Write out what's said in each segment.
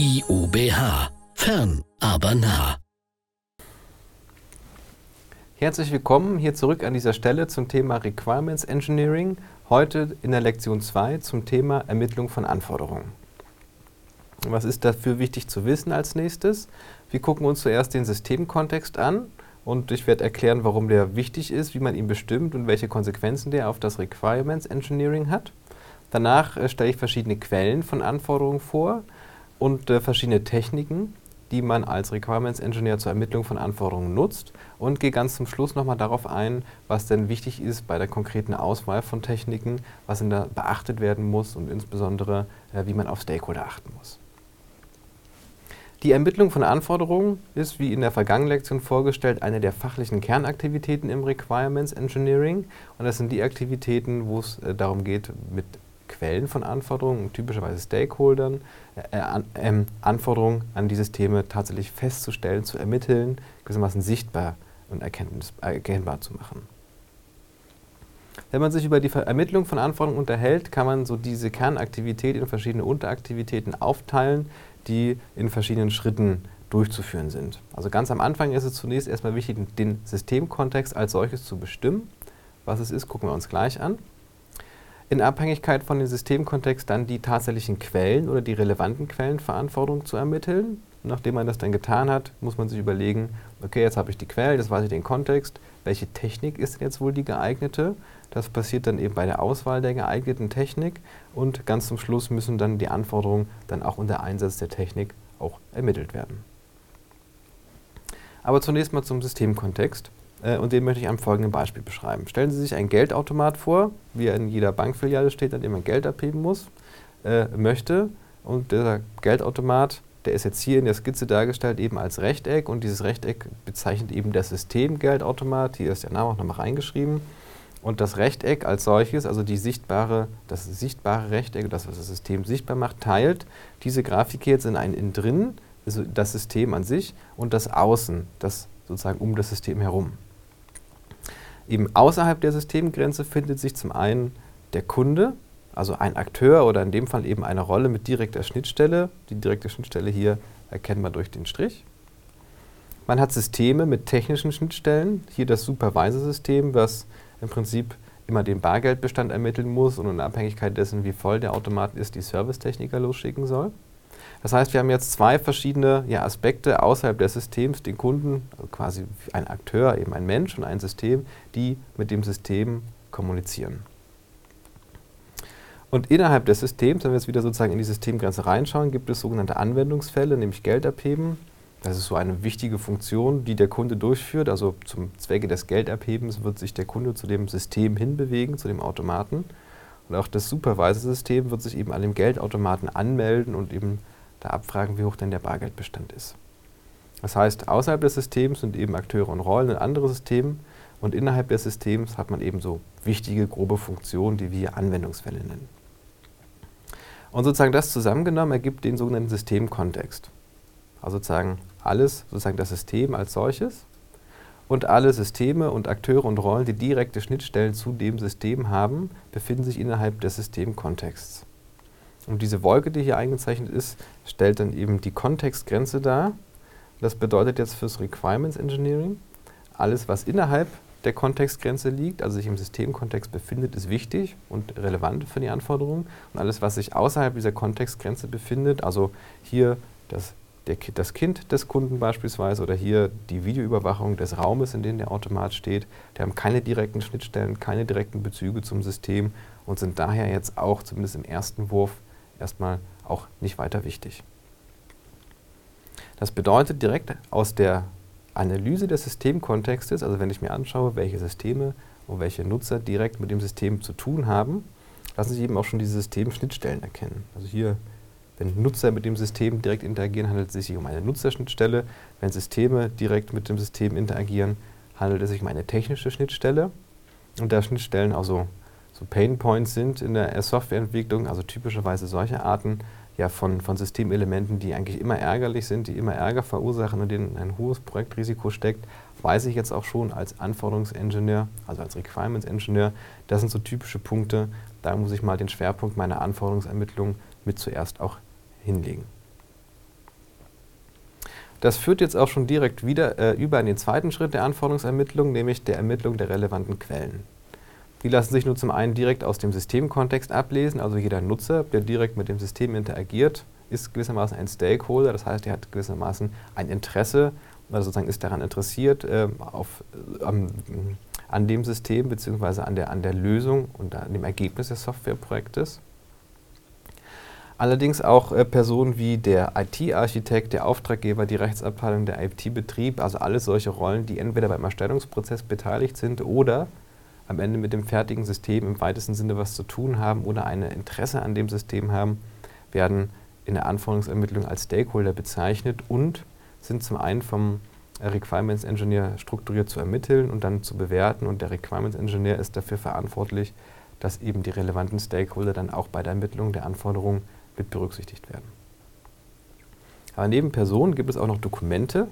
IUBH. Fern, aber nah. Herzlich willkommen hier zurück an dieser Stelle zum Thema Requirements Engineering. Heute in der Lektion 2 zum Thema Ermittlung von Anforderungen. Was ist dafür wichtig zu wissen als nächstes? Wir gucken uns zuerst den Systemkontext an und ich werde erklären, warum der wichtig ist, wie man ihn bestimmt und welche Konsequenzen der auf das Requirements Engineering hat. Danach äh, stelle ich verschiedene Quellen von Anforderungen vor und äh, verschiedene Techniken, die man als Requirements Engineer zur Ermittlung von Anforderungen nutzt und gehe ganz zum Schluss nochmal darauf ein, was denn wichtig ist bei der konkreten Auswahl von Techniken, was in der beachtet werden muss und insbesondere, äh, wie man auf Stakeholder achten muss. Die Ermittlung von Anforderungen ist, wie in der vergangenen Lektion vorgestellt, eine der fachlichen Kernaktivitäten im Requirements Engineering. Und das sind die Aktivitäten, wo es äh, darum geht, mit Quellen von Anforderungen, typischerweise Stakeholdern, äh, an, äh, Anforderungen an die Systeme tatsächlich festzustellen, zu ermitteln, gewissermaßen sichtbar und erkennbar zu machen. Wenn man sich über die Ermittlung von Anforderungen unterhält, kann man so diese Kernaktivität in verschiedene Unteraktivitäten aufteilen, die in verschiedenen Schritten durchzuführen sind. Also ganz am Anfang ist es zunächst erstmal wichtig, den Systemkontext als solches zu bestimmen. Was es ist, gucken wir uns gleich an in Abhängigkeit von dem Systemkontext dann die tatsächlichen Quellen oder die relevanten Quellenverantwortung zu ermitteln. Nachdem man das dann getan hat, muss man sich überlegen, okay, jetzt habe ich die Quellen, jetzt weiß ich den Kontext, welche Technik ist jetzt wohl die geeignete? Das passiert dann eben bei der Auswahl der geeigneten Technik und ganz zum Schluss müssen dann die Anforderungen dann auch unter Einsatz der Technik auch ermittelt werden. Aber zunächst mal zum Systemkontext. Äh, und den möchte ich am folgenden Beispiel beschreiben. Stellen Sie sich einen Geldautomat vor, wie er in jeder Bankfiliale steht, an dem man Geld abheben muss, äh, möchte. Und dieser Geldautomat, der ist jetzt hier in der Skizze dargestellt, eben als Rechteck. Und dieses Rechteck bezeichnet eben das System Geldautomat. Hier ist der Name auch nochmal reingeschrieben. Und das Rechteck als solches, also die sichtbare, das sichtbare Rechteck, das, was das System sichtbar macht, teilt diese Grafik jetzt in ein Innen drin, also das System an sich, und das Außen, das sozusagen um das System herum. Eben außerhalb der Systemgrenze findet sich zum einen der Kunde, also ein Akteur oder in dem Fall eben eine Rolle mit direkter Schnittstelle. Die direkte Schnittstelle hier erkennbar durch den Strich. Man hat Systeme mit technischen Schnittstellen. Hier das Supervisor-System, was im Prinzip immer den Bargeldbestand ermitteln muss und in Abhängigkeit dessen, wie voll der Automat ist, die Servicetechniker losschicken soll. Das heißt, wir haben jetzt zwei verschiedene ja, Aspekte außerhalb des Systems, den Kunden, also quasi ein Akteur, eben ein Mensch und ein System, die mit dem System kommunizieren. Und innerhalb des Systems, wenn wir jetzt wieder sozusagen in die Systemgrenze reinschauen, gibt es sogenannte Anwendungsfälle, nämlich Geld abheben. Das ist so eine wichtige Funktion, die der Kunde durchführt. Also zum Zwecke des Geldabhebens wird sich der Kunde zu dem System hinbewegen, zu dem Automaten. Und auch das Supervisor-System wird sich eben an dem Geldautomaten anmelden und eben da abfragen, wie hoch denn der Bargeldbestand ist. Das heißt, außerhalb des Systems sind eben Akteure und Rollen in andere Systeme und innerhalb des Systems hat man eben so wichtige, grobe Funktionen, die wir Anwendungsfälle nennen. Und sozusagen das zusammengenommen ergibt den sogenannten Systemkontext. Also sozusagen alles, sozusagen das System als solches und alle Systeme und Akteure und Rollen, die direkte Schnittstellen zu dem System haben, befinden sich innerhalb des Systemkontexts. Und diese Wolke, die hier eingezeichnet ist, stellt dann eben die Kontextgrenze dar. Das bedeutet jetzt fürs Requirements Engineering, alles, was innerhalb der Kontextgrenze liegt, also sich im Systemkontext befindet, ist wichtig und relevant für die Anforderungen. Und alles, was sich außerhalb dieser Kontextgrenze befindet, also hier das, der, das Kind des Kunden beispielsweise oder hier die Videoüberwachung des Raumes, in dem der Automat steht, die haben keine direkten Schnittstellen, keine direkten Bezüge zum System und sind daher jetzt auch zumindest im ersten Wurf erstmal auch nicht weiter wichtig. Das bedeutet direkt aus der Analyse des Systemkontextes, also wenn ich mir anschaue, welche Systeme und welche Nutzer direkt mit dem System zu tun haben, lassen sich eben auch schon diese Systemschnittstellen erkennen. Also hier, wenn Nutzer mit dem System direkt interagieren, handelt es sich um eine Nutzerschnittstelle. Wenn Systeme direkt mit dem System interagieren, handelt es sich um eine technische Schnittstelle. Und da Schnittstellen also so Pain Points sind in der Softwareentwicklung, also typischerweise solche Arten ja, von, von Systemelementen, die eigentlich immer ärgerlich sind, die immer Ärger verursachen und denen ein hohes Projektrisiko steckt, weiß ich jetzt auch schon als Anforderungsingenieur, also als Requirements Engineer, das sind so typische Punkte, da muss ich mal den Schwerpunkt meiner Anforderungsermittlung mit zuerst auch hinlegen. Das führt jetzt auch schon direkt wieder äh, über in den zweiten Schritt der Anforderungsermittlung, nämlich der Ermittlung der relevanten Quellen. Die lassen sich nur zum einen direkt aus dem Systemkontext ablesen, also jeder Nutzer, der direkt mit dem System interagiert, ist gewissermaßen ein Stakeholder, das heißt, er hat gewissermaßen ein Interesse, oder sozusagen ist daran interessiert, äh, auf, äh, an dem System bzw. An der, an der Lösung und an dem Ergebnis des Softwareprojektes. Allerdings auch äh, Personen wie der IT-Architekt, der Auftraggeber, die Rechtsabteilung, der IT-Betrieb, also alle solche Rollen, die entweder beim Erstellungsprozess beteiligt sind oder am Ende mit dem fertigen System im weitesten Sinne was zu tun haben oder ein Interesse an dem System haben, werden in der Anforderungsermittlung als Stakeholder bezeichnet und sind zum einen vom Requirements Engineer strukturiert zu ermitteln und dann zu bewerten und der Requirements Engineer ist dafür verantwortlich, dass eben die relevanten Stakeholder dann auch bei der Ermittlung der Anforderungen mit berücksichtigt werden. Aber neben Personen gibt es auch noch Dokumente,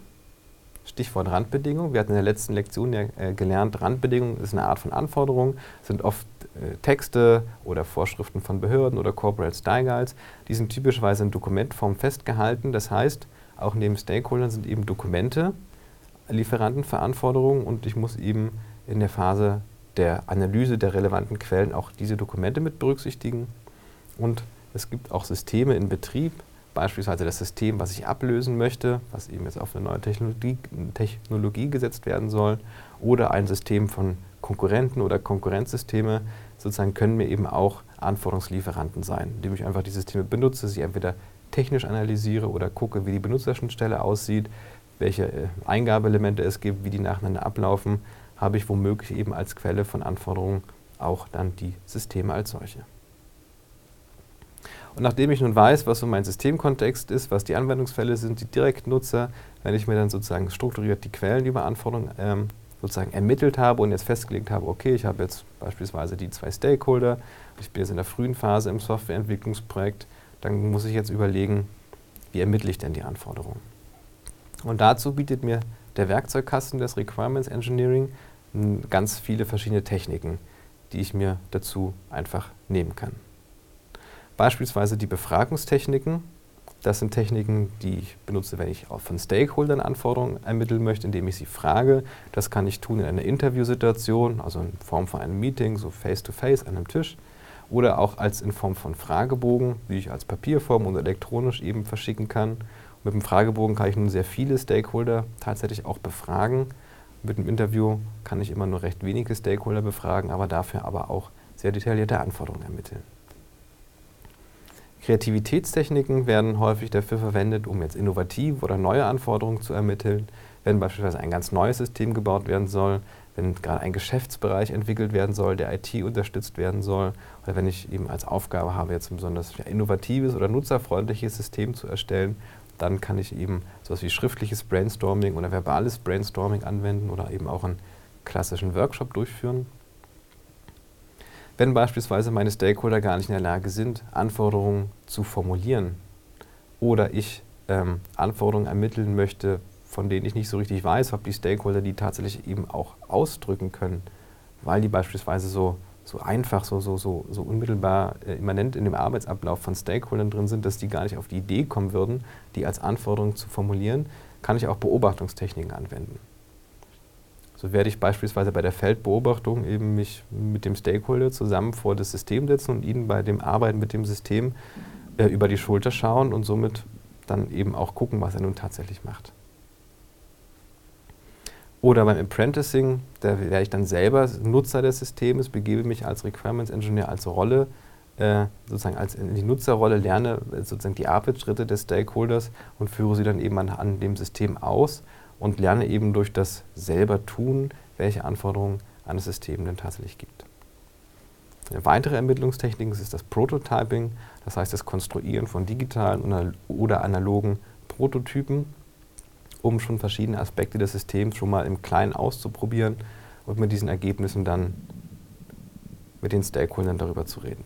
Stichwort Randbedingungen. Wir hatten in der letzten Lektion ja äh, gelernt, Randbedingungen ist eine Art von Anforderung, sind oft äh, Texte oder Vorschriften von Behörden oder Corporate Style Guides. Die sind typischerweise in Dokumentform festgehalten. Das heißt, auch neben Stakeholdern sind eben Dokumente Lieferantenverantwortung und ich muss eben in der Phase der Analyse der relevanten Quellen auch diese Dokumente mit berücksichtigen. Und es gibt auch Systeme in Betrieb, beispielsweise das System, was ich ablösen möchte, was eben jetzt auf eine neue Technologie, Technologie gesetzt werden soll, oder ein System von Konkurrenten oder Konkurrenzsysteme, sozusagen können mir eben auch Anforderungslieferanten sein, indem ich einfach die Systeme benutze, sie entweder technisch analysiere oder gucke, wie die Benutzerschnittstelle aussieht, welche äh, Eingabeelemente es gibt, wie die nacheinander ablaufen, habe ich womöglich eben als Quelle von Anforderungen auch dann die Systeme als solche. Und nachdem ich nun weiß, was so mein Systemkontext ist, was die Anwendungsfälle sind, die Direktnutzer, wenn ich mir dann sozusagen strukturiert die Quellen über Anforderungen ähm, sozusagen ermittelt habe und jetzt festgelegt habe, okay, ich habe jetzt beispielsweise die zwei Stakeholder, ich bin jetzt in der frühen Phase im Softwareentwicklungsprojekt, dann muss ich jetzt überlegen, wie ermittle ich denn die Anforderungen. Und dazu bietet mir der Werkzeugkasten des Requirements Engineering ganz viele verschiedene Techniken, die ich mir dazu einfach nehmen kann. Beispielsweise die Befragungstechniken. Das sind Techniken, die ich benutze, wenn ich auch von Stakeholdern Anforderungen ermitteln möchte, indem ich sie frage. Das kann ich tun in einer Interviewsituation, also in Form von einem Meeting, so face-to-face -face an einem Tisch. Oder auch als in Form von Fragebogen, die ich als Papierform oder elektronisch eben verschicken kann. Mit dem Fragebogen kann ich nun sehr viele Stakeholder tatsächlich auch befragen. Mit dem Interview kann ich immer nur recht wenige Stakeholder befragen, aber dafür aber auch sehr detaillierte Anforderungen ermitteln. Kreativitätstechniken werden häufig dafür verwendet, um jetzt innovative oder neue Anforderungen zu ermitteln. Wenn beispielsweise ein ganz neues System gebaut werden soll, wenn gerade ein Geschäftsbereich entwickelt werden soll, der IT unterstützt werden soll, oder wenn ich eben als Aufgabe habe, jetzt ein besonders innovatives oder nutzerfreundliches System zu erstellen, dann kann ich eben sowas wie schriftliches Brainstorming oder verbales Brainstorming anwenden oder eben auch einen klassischen Workshop durchführen. Wenn beispielsweise meine Stakeholder gar nicht in der Lage sind, Anforderungen zu formulieren oder ich ähm, Anforderungen ermitteln möchte, von denen ich nicht so richtig weiß, ob die Stakeholder die tatsächlich eben auch ausdrücken können, weil die beispielsweise so so einfach, so, so, so, so unmittelbar äh, immanent in dem Arbeitsablauf von Stakeholdern drin sind, dass die gar nicht auf die Idee kommen würden, die als Anforderung zu formulieren, kann ich auch Beobachtungstechniken anwenden. So werde ich beispielsweise bei der Feldbeobachtung eben mich mit dem Stakeholder zusammen vor das System setzen und ihnen bei dem Arbeiten mit dem System äh, über die Schulter schauen und somit dann eben auch gucken, was er nun tatsächlich macht. Oder beim Apprenticing, da wäre ich dann selber Nutzer des Systems, begebe mich als Requirements Engineer als Rolle, äh, sozusagen als in die Nutzerrolle, lerne sozusagen die Arbeitsschritte des Stakeholders und führe sie dann eben an, an dem System aus und lerne eben durch das selber tun, welche Anforderungen an das System denn tatsächlich gibt. Eine weitere Ermittlungstechnik ist das Prototyping, das heißt das Konstruieren von digitalen oder analogen Prototypen um schon verschiedene Aspekte des Systems schon mal im Kleinen auszuprobieren und mit diesen Ergebnissen dann mit den Stakeholdern darüber zu reden.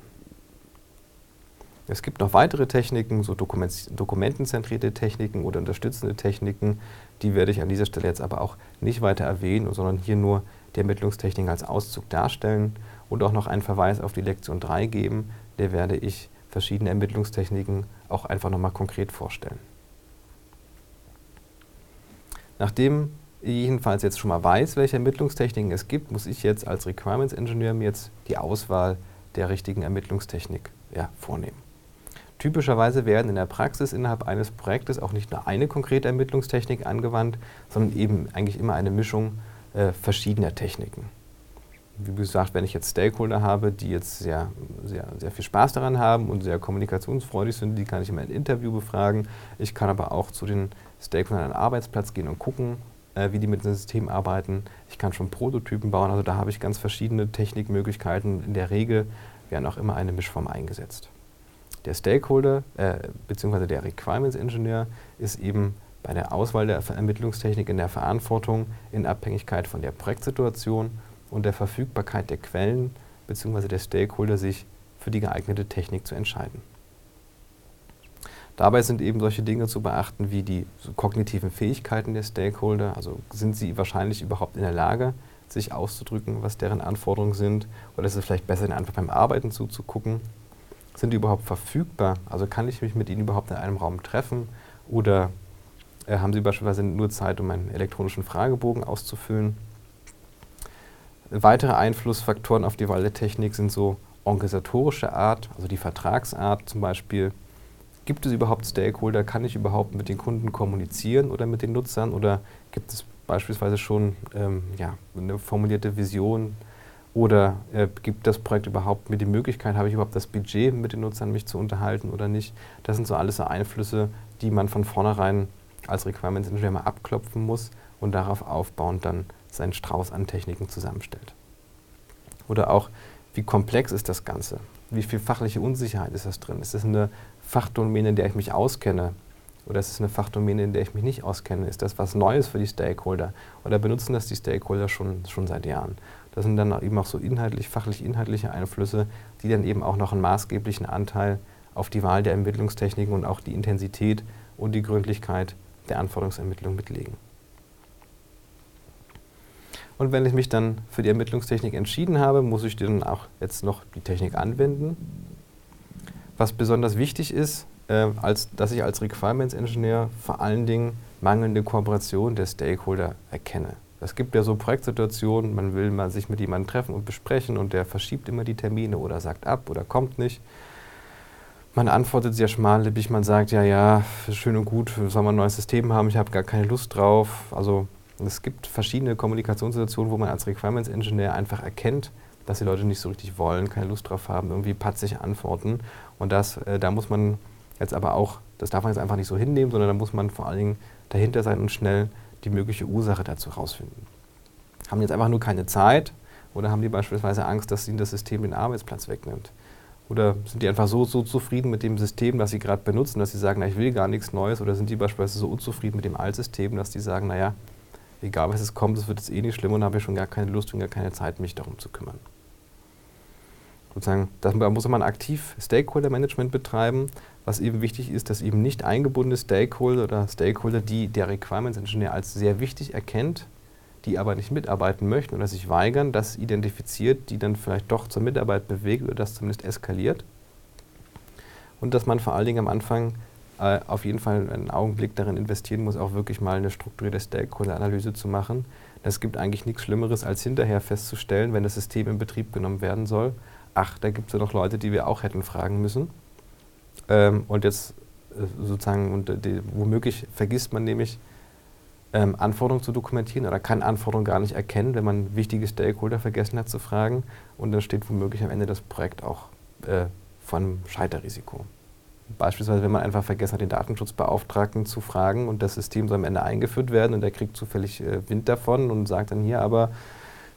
Es gibt noch weitere Techniken, so dokumentenzentrierte Techniken oder unterstützende Techniken, die werde ich an dieser Stelle jetzt aber auch nicht weiter erwähnen, sondern hier nur die Ermittlungstechnik als Auszug darstellen und auch noch einen Verweis auf die Lektion 3 geben, der werde ich verschiedene Ermittlungstechniken auch einfach nochmal konkret vorstellen. Nachdem ich jedenfalls jetzt schon mal weiß, welche Ermittlungstechniken es gibt, muss ich jetzt als Requirements Engineer mir jetzt die Auswahl der richtigen Ermittlungstechnik ja, vornehmen. Typischerweise werden in der Praxis innerhalb eines Projektes auch nicht nur eine konkrete Ermittlungstechnik angewandt, sondern eben eigentlich immer eine Mischung äh, verschiedener Techniken. Wie gesagt, wenn ich jetzt Stakeholder habe, die jetzt sehr, sehr, sehr viel Spaß daran haben und sehr kommunikationsfreudig sind, die kann ich immer in Interview befragen. Ich kann aber auch zu den Stakeholdern an den Arbeitsplatz gehen und gucken, äh, wie die mit dem System arbeiten. Ich kann schon Prototypen bauen, also da habe ich ganz verschiedene Technikmöglichkeiten. In der Regel werden auch immer eine Mischform eingesetzt. Der Stakeholder äh, bzw. der Requirements Engineer ist eben bei der Auswahl der Ermittlungstechnik in der Verantwortung in Abhängigkeit von der Projektsituation und der Verfügbarkeit der Quellen bzw. der Stakeholder sich für die geeignete Technik zu entscheiden. Dabei sind eben solche Dinge zu beachten wie die kognitiven Fähigkeiten der Stakeholder, also sind sie wahrscheinlich überhaupt in der Lage, sich auszudrücken, was deren Anforderungen sind, oder ist es vielleicht besser, einfach beim Arbeiten zuzugucken sind die überhaupt verfügbar? Also kann ich mich mit ihnen überhaupt in einem Raum treffen? Oder äh, haben sie beispielsweise nur Zeit, um einen elektronischen Fragebogen auszufüllen? Weitere Einflussfaktoren auf die Wahl der Technik sind so organisatorische Art, also die Vertragsart zum Beispiel. Gibt es überhaupt Stakeholder? Kann ich überhaupt mit den Kunden kommunizieren oder mit den Nutzern? Oder gibt es beispielsweise schon ähm, ja, eine formulierte Vision, oder äh, gibt das Projekt überhaupt mir die Möglichkeit, habe ich überhaupt das Budget, mit den Nutzern mich zu unterhalten oder nicht? Das sind so alles so Einflüsse, die man von vornherein als Requirements Engineer mal abklopfen muss und darauf aufbauend dann seinen Strauß an Techniken zusammenstellt. Oder auch, wie komplex ist das Ganze? Wie viel fachliche Unsicherheit ist das drin? Ist das eine Fachdomäne, in der ich mich auskenne? Oder ist es eine Fachdomäne, in der ich mich nicht auskenne? Ist das was Neues für die Stakeholder? Oder benutzen das die Stakeholder schon, schon seit Jahren? Das sind dann eben auch so inhaltlich, fachlich inhaltliche Einflüsse, die dann eben auch noch einen maßgeblichen Anteil auf die Wahl der Ermittlungstechniken und auch die Intensität und die Gründlichkeit der Anforderungsermittlung mitlegen. Und wenn ich mich dann für die Ermittlungstechnik entschieden habe, muss ich dann auch jetzt noch die Technik anwenden. Was besonders wichtig ist, äh, als, dass ich als Requirements Engineer vor allen Dingen mangelnde Kooperation der Stakeholder erkenne. Es gibt ja so Projektsituationen, man will mal sich mit jemandem treffen und besprechen und der verschiebt immer die Termine oder sagt ab oder kommt nicht. Man antwortet sehr schmallippig, man sagt, ja, ja, schön und gut, soll man ein neues System haben, ich habe gar keine Lust drauf. Also es gibt verschiedene Kommunikationssituationen, wo man als Requirements Engineer einfach erkennt, dass die Leute nicht so richtig wollen, keine Lust drauf haben, irgendwie patzig antworten. Und das, äh, da muss man jetzt aber auch, das darf man jetzt einfach nicht so hinnehmen, sondern da muss man vor allen Dingen dahinter sein und schnell die mögliche Ursache dazu herausfinden. Haben jetzt einfach nur keine Zeit oder haben die beispielsweise Angst, dass ihnen das System den Arbeitsplatz wegnimmt? Oder sind die einfach so, so zufrieden mit dem System, das sie gerade benutzen, dass sie sagen, na, ich will gar nichts Neues? Oder sind die beispielsweise so unzufrieden mit dem Altsystem, dass die sagen, naja, egal was es kommt, es wird jetzt eh nicht schlimm und habe ich schon gar keine Lust und gar keine Zeit, mich darum zu kümmern. Sozusagen, da muss man aktiv Stakeholder-Management betreiben was eben wichtig ist, dass eben nicht eingebundene Stakeholder oder Stakeholder, die der Requirements Engineer als sehr wichtig erkennt, die aber nicht mitarbeiten möchten oder sich weigern, das identifiziert, die dann vielleicht doch zur Mitarbeit bewegt oder das zumindest eskaliert. Und dass man vor allen Dingen am Anfang äh, auf jeden Fall einen Augenblick darin investieren muss, auch wirklich mal eine strukturierte Stakeholder-Analyse zu machen. Es gibt eigentlich nichts Schlimmeres, als hinterher festzustellen, wenn das System in Betrieb genommen werden soll, ach, da gibt es ja noch Leute, die wir auch hätten fragen müssen. Ähm, und jetzt äh, sozusagen, und, die, womöglich vergisst man nämlich, ähm, Anforderungen zu dokumentieren oder kann Anforderungen gar nicht erkennen, wenn man wichtige Stakeholder vergessen hat zu fragen. Und dann steht womöglich am Ende das Projekt auch äh, vor einem Scheiterrisiko. Beispielsweise, wenn man einfach vergessen hat, den Datenschutzbeauftragten zu fragen und das System soll am Ende eingeführt werden und der kriegt zufällig äh, Wind davon und sagt dann hier, aber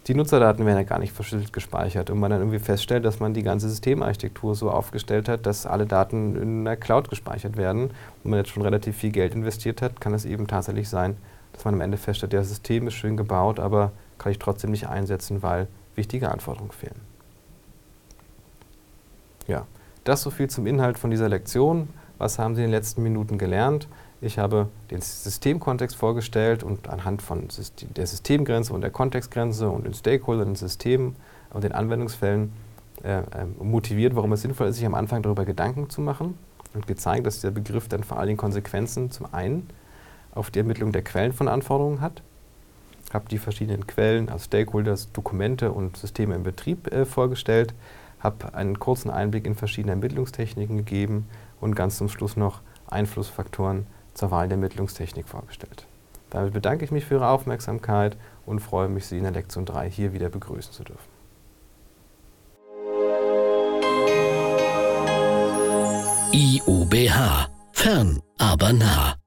die Nutzerdaten werden ja gar nicht verschlüsselt gespeichert und man dann irgendwie feststellt, dass man die ganze Systemarchitektur so aufgestellt hat, dass alle Daten in der Cloud gespeichert werden und man jetzt schon relativ viel Geld investiert hat, kann es eben tatsächlich sein, dass man am Ende feststellt, das System ist schön gebaut, aber kann ich trotzdem nicht einsetzen, weil wichtige Anforderungen fehlen. Ja, das so viel zum Inhalt von dieser Lektion. Was haben Sie in den letzten Minuten gelernt? Ich habe den Systemkontext vorgestellt und anhand von der Systemgrenze und der Kontextgrenze und den Stakeholdern, den Systemen und den Anwendungsfällen äh, äh, motiviert, warum es sinnvoll ist, sich am Anfang darüber Gedanken zu machen und gezeigt, dass der Begriff dann vor allen Dingen Konsequenzen zum einen auf die Ermittlung der Quellen von Anforderungen hat, habe die verschiedenen Quellen, also Stakeholders, Dokumente und Systeme im Betrieb äh, vorgestellt, habe einen kurzen Einblick in verschiedene Ermittlungstechniken gegeben und ganz zum Schluss noch Einflussfaktoren zur Wahl der Ermittlungstechnik vorgestellt. Damit bedanke ich mich für Ihre Aufmerksamkeit und freue mich, Sie in der Lektion 3 hier wieder begrüßen zu dürfen. IUBH. Fern, aber nah.